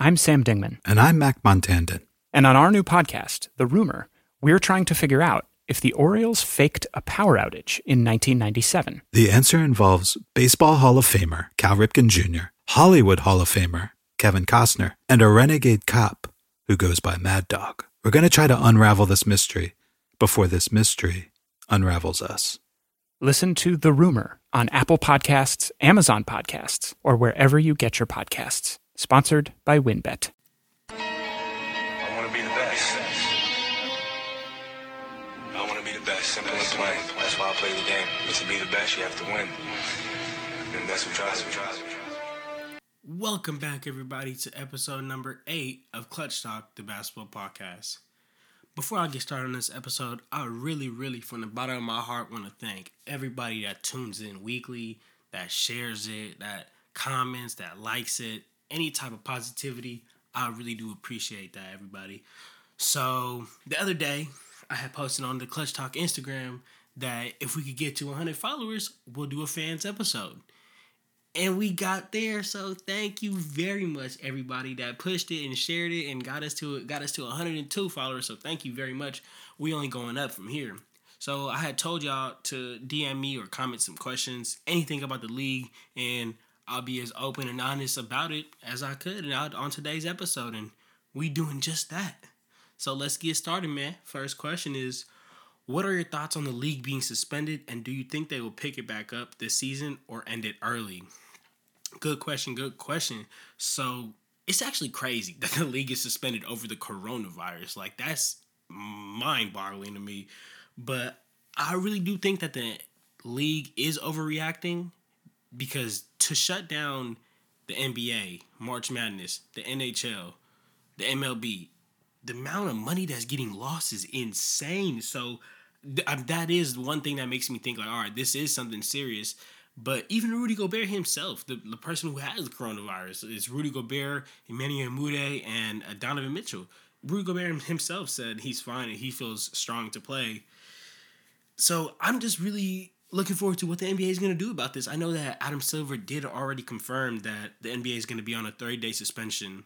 I'm Sam Dingman. And I'm Mac Montandon. And on our new podcast, The Rumor, we're trying to figure out if the Orioles faked a power outage in 1997. The answer involves Baseball Hall of Famer Cal Ripken Jr., Hollywood Hall of Famer Kevin Costner, and a renegade cop who goes by Mad Dog. We're going to try to unravel this mystery before this mystery unravels us. Listen to The Rumor on Apple Podcasts, Amazon Podcasts, or wherever you get your podcasts. Sponsored by WinBet. I want to be the best. I want to be the best. Simple and plain. That's why I play the game. But to be the best, you have to win. And that's what drives me. Drives me. Welcome back, everybody, to episode number eight of Clutch Talk, the basketball podcast. Before I get started on this episode, I really, really, from the bottom of my heart, want to thank everybody that tunes in weekly, that shares it, that comments, that likes it, any type of positivity. I really do appreciate that, everybody. So, the other day, I had posted on the Clutch Talk Instagram that if we could get to 100 followers, we'll do a fans episode and we got there. So thank you very much, everybody that pushed it and shared it and got us to got us to 102 followers. So thank you very much. We only going up from here. So I had told y'all to DM me or comment some questions, anything about the league, and I'll be as open and honest about it as I could and on today's episode. And we doing just that. So let's get started, man. First question is. What are your thoughts on the league being suspended, and do you think they will pick it back up this season or end it early? Good question, good question. So it's actually crazy that the league is suspended over the coronavirus. Like that's mind boggling to me. But I really do think that the league is overreacting because to shut down the NBA, March Madness, the NHL, the MLB, the amount of money that's getting lost is insane. So th- that is one thing that makes me think like, all right, this is something serious. But even Rudy Gobert himself, the, the person who has the coronavirus, is Rudy Gobert, Emmanuel Mudiay, and uh, Donovan Mitchell. Rudy Gobert himself said he's fine and he feels strong to play. So I'm just really looking forward to what the NBA is going to do about this. I know that Adam Silver did already confirm that the NBA is going to be on a 30 day suspension,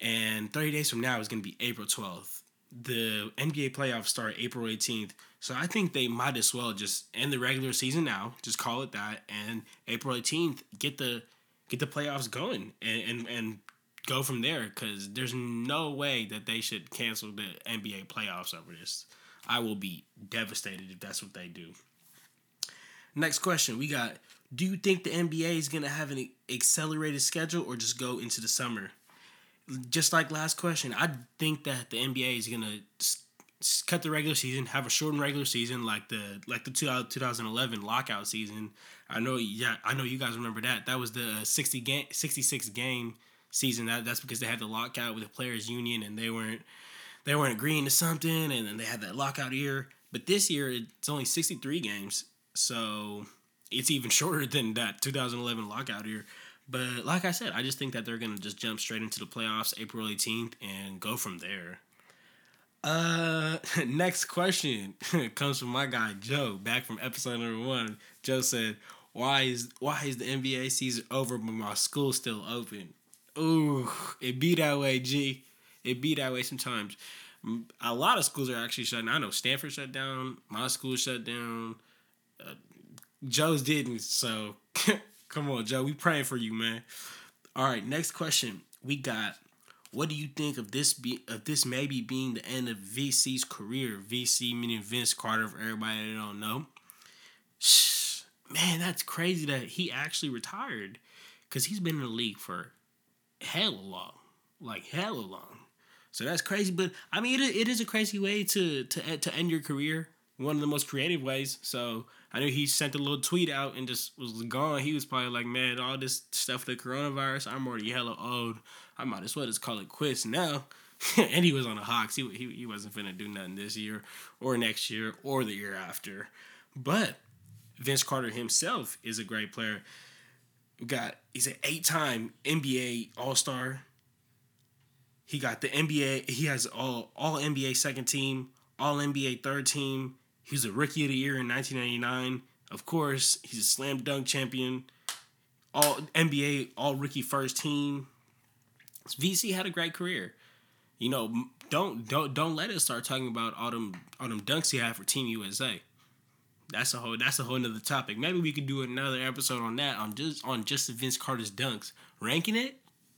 and 30 days from now is going to be April 12th. The NBA playoffs start April 18th. So I think they might as well just end the regular season now, just call it that, and April 18th get the get the playoffs going and and, and go from there because there's no way that they should cancel the NBA playoffs over this. I will be devastated if that's what they do. Next question we got Do you think the NBA is going to have an accelerated schedule or just go into the summer? Just like last question, I think that the NBA is going to cut the regular season, have a shortened regular season like the like the 2011 lockout season. I know yeah, I know you guys remember that. That was the 60 game 66 game season. That that's because they had the lockout with the players union and they weren't they weren't agreeing to something and then they had that lockout year. But this year it's only 63 games. So it's even shorter than that 2011 lockout year. But like I said, I just think that they're going to just jump straight into the playoffs April 18th and go from there. Uh, next question comes from my guy Joe, back from episode number one. Joe said, "Why is why is the NBA season over but my school still open?" Ooh, it be that way, G. It be that way sometimes. A lot of schools are actually shutting. I know Stanford shut down. My school shut down. Joe's didn't. So come on, Joe. We praying for you, man. All right, next question. We got what do you think of this be of this maybe being the end of VC's career? VC meaning Vince Carter for everybody that don't know. Shh, man, that's crazy that he actually retired. Cause he's been in the league for hella long. Like hella long. So that's crazy. But I mean it, it is a crazy way to to to end your career. One of the most creative ways. So I knew he sent a little tweet out and just was gone. He was probably like, man, all this stuff, the coronavirus, I'm already hella old. I might as well just call it quits now. and he was on the Hawks. He, he, he wasn't finna do nothing this year or next year or the year after. But Vince Carter himself is a great player. We Got he's an eight-time NBA All-Star. He got the NBA. He has all all NBA second team, all NBA third team. He was a rookie of the year in 1999. Of course, he's a slam dunk champion. All NBA, all rookie first team. VC had a great career. You know, don't don't don't let us start talking about all them all them dunks he had for Team USA. That's a whole that's a whole nother topic. Maybe we could do another episode on that on just on just Vince Carter's dunks, ranking it.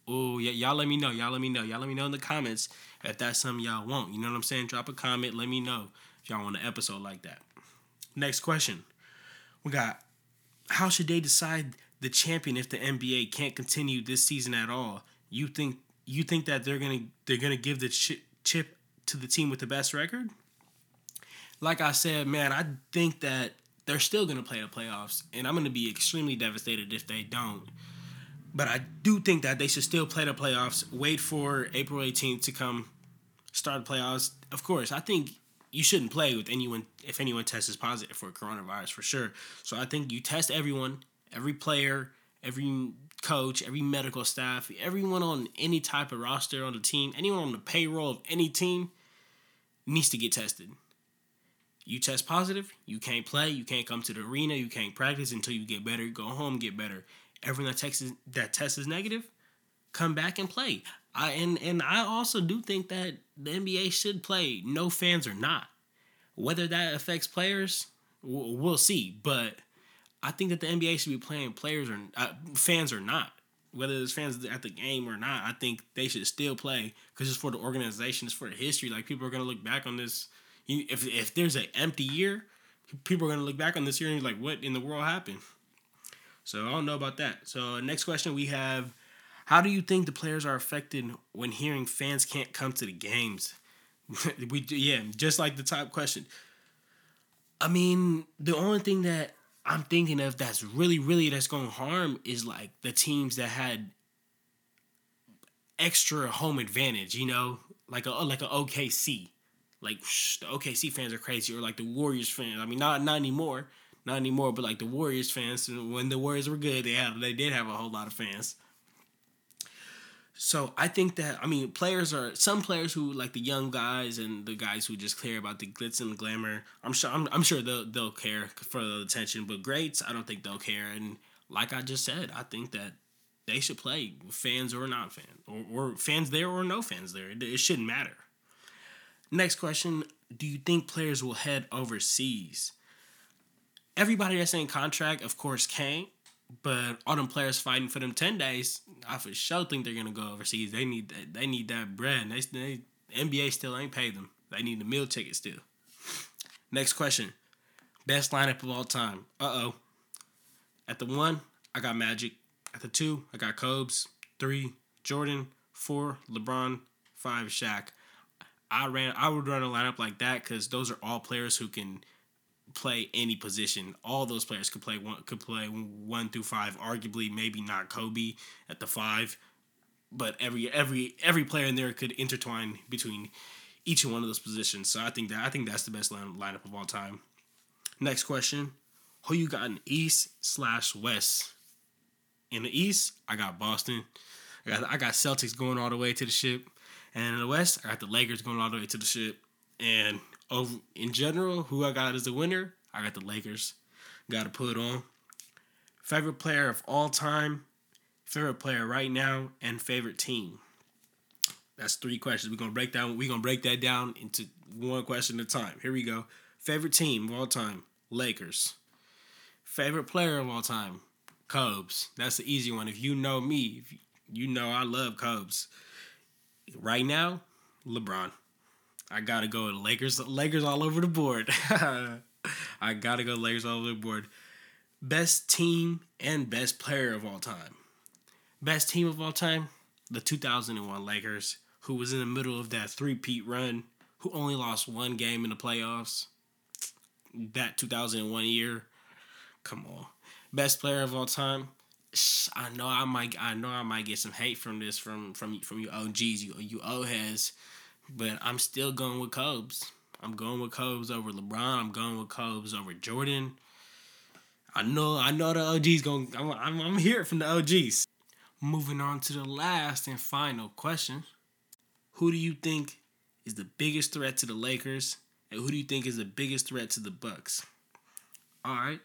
Oh yeah, y'all let me know. Y'all let me know. Y'all let me know in the comments if that's something y'all want. You know what I'm saying? Drop a comment. Let me know y'all want an episode like that. Next question. We got how should they decide the champion if the NBA can't continue this season at all? You think you think that they're gonna they're gonna give the chip, chip to the team with the best record? Like I said, man, I think that they're still gonna play the playoffs, and I'm gonna be extremely devastated if they don't. But I do think that they should still play the playoffs. Wait for April 18th to come start the playoffs. Of course, I think you shouldn't play with anyone if anyone tests positive for coronavirus for sure. So I think you test everyone, every player, every coach, every medical staff, everyone on any type of roster on the team, anyone on the payroll of any team needs to get tested. You test positive, you can't play, you can't come to the arena, you can't practice until you get better. Go home, get better. Everyone that tests that test is negative, come back and play. I and and I also do think that the NBA should play no fans or not. Whether that affects players, we'll see. But I think that the NBA should be playing players or uh, fans or not. Whether there's fans at the game or not, I think they should still play because it's for the organization, it's for the history. Like people are gonna look back on this. If if there's an empty year, people are gonna look back on this year and be like, "What in the world happened?" So I don't know about that. So next question we have: How do you think the players are affected when hearing fans can't come to the games? we yeah, just like the top question. I mean, the only thing that I'm thinking of that's really, really that's going to harm is like the teams that had extra home advantage. You know, like a like a OKC, like the OKC fans are crazy, or like the Warriors fans. I mean, not not anymore, not anymore. But like the Warriors fans, when the Warriors were good, they had they did have a whole lot of fans. So I think that I mean players are some players who like the young guys and the guys who just care about the glitz and the glamour. I'm sure I'm, I'm sure they'll they'll care for the attention, but greats I don't think they'll care. And like I just said, I think that they should play fans or not fans or, or fans there or no fans there. It, it shouldn't matter. Next question: Do you think players will head overseas? Everybody that's in contract, of course, can't. But all them players fighting for them ten days, I for sure think they're gonna go overseas. They need that. They need that bread. They, they NBA still ain't paid them. They need the meal ticket still. Next question: Best lineup of all time. Uh oh. At the one, I got Magic. At the two, I got Cobes. Three, Jordan. Four, LeBron. Five, Shaq. I ran. I would run a lineup like that because those are all players who can play any position. All those players could play one could play one through five. Arguably, maybe not Kobe at the five, but every every every player in there could intertwine between each and one of those positions. So I think that I think that's the best line, lineup of all time. Next question: Who you got in East slash West? In the East, I got Boston. I got I got Celtics going all the way to the ship, and in the West, I got the Lakers going all the way to the ship. And over in general, who I got as the winner, I got the Lakers. Got to put on. Favorite player of all time, favorite player right now, and favorite team. That's three questions. We're gonna break down. We're gonna break that down into one question at a time. Here we go. Favorite team of all time, Lakers. Favorite player of all time, Cubs. That's the easy one. If you know me, you know I love Cubs. Right now, LeBron. I gotta go Lakers. Lakers all over the board. I gotta go Lakers all over the board. Best team and best player of all time. Best team of all time, the 2001 Lakers, who was in the middle of that three-peat run, who only lost one game in the playoffs. That 2001 year, come on. Best player of all time. I know I might. I know I might get some hate from this from from from you OGs, you you O heads. But I'm still going with Cubs. I'm going with Cubs over LeBron. I'm going with Cubs over Jordan. I know, I know the OGs going. I'm, I'm, I'm here from the OGs. Moving on to the last and final question: Who do you think is the biggest threat to the Lakers, and who do you think is the biggest threat to the Bucks? All right.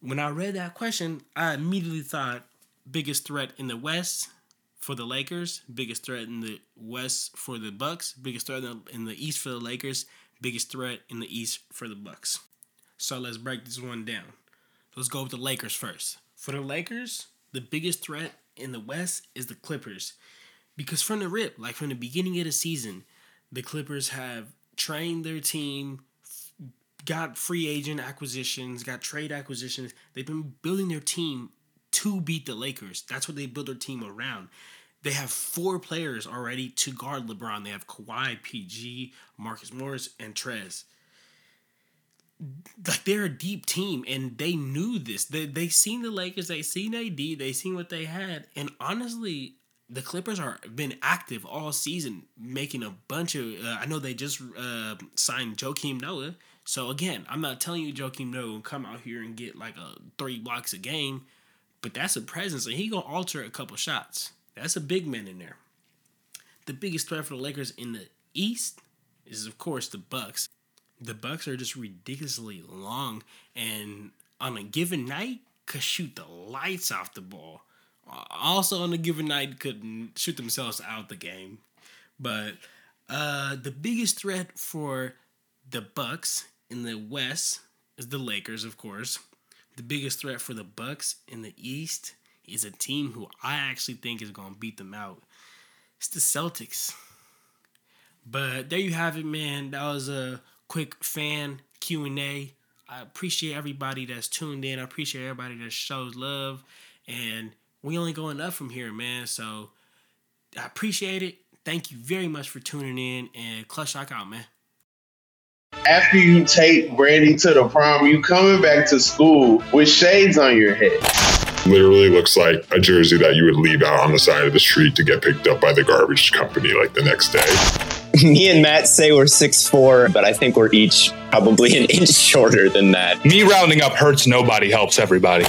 When I read that question, I immediately thought biggest threat in the West for the Lakers, biggest threat in the West for the Bucks, biggest threat in the East for the Lakers, biggest threat in the East for the Bucks. So let's break this one down. Let's go with the Lakers first. For the Lakers, the biggest threat in the West is the Clippers. Because from the rip, like from the beginning of the season, the Clippers have trained their team, got free agent acquisitions, got trade acquisitions. They've been building their team to beat the Lakers. That's what they build their team around. They have four players already to guard LeBron. They have Kawhi, PG, Marcus Morris, and Trez. Like they're a deep team, and they knew this. They they seen the Lakers, they seen AD, they seen what they had, and honestly, the Clippers are been active all season, making a bunch of. Uh, I know they just uh, signed Joakim Noah. So again, I'm not telling you Joakim Noah will come out here and get like a three blocks a game, but that's a presence, and he gonna alter a couple shots. That's a big man in there. The biggest threat for the Lakers in the East is of course the Bucks. The Bucks are just ridiculously long, and on a given night, could shoot the lights off the ball. Also, on a given night, could shoot themselves out the game. But uh, the biggest threat for the Bucks in the West is the Lakers, of course. The biggest threat for the Bucks in the East is a team who I actually think is going to beat them out. It's the Celtics. But there you have it, man. That was a quick fan Q and A. I appreciate everybody that's tuned in. I appreciate everybody that shows love, and we only going up from here, man. So I appreciate it. Thank you very much for tuning in, and Clutch Talk out, man. After you take Brandy to the prom, you coming back to school with shades on your head literally looks like a jersey that you would leave out on the side of the street to get picked up by the garbage company like the next day. Me and Matt say we're six four, but I think we're each probably an inch shorter than that. Me rounding up hurts nobody, helps everybody.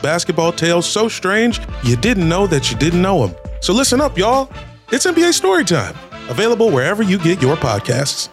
Basketball tales so strange you didn't know that you didn't know them. So listen up, y'all. It's NBA Storytime, available wherever you get your podcasts.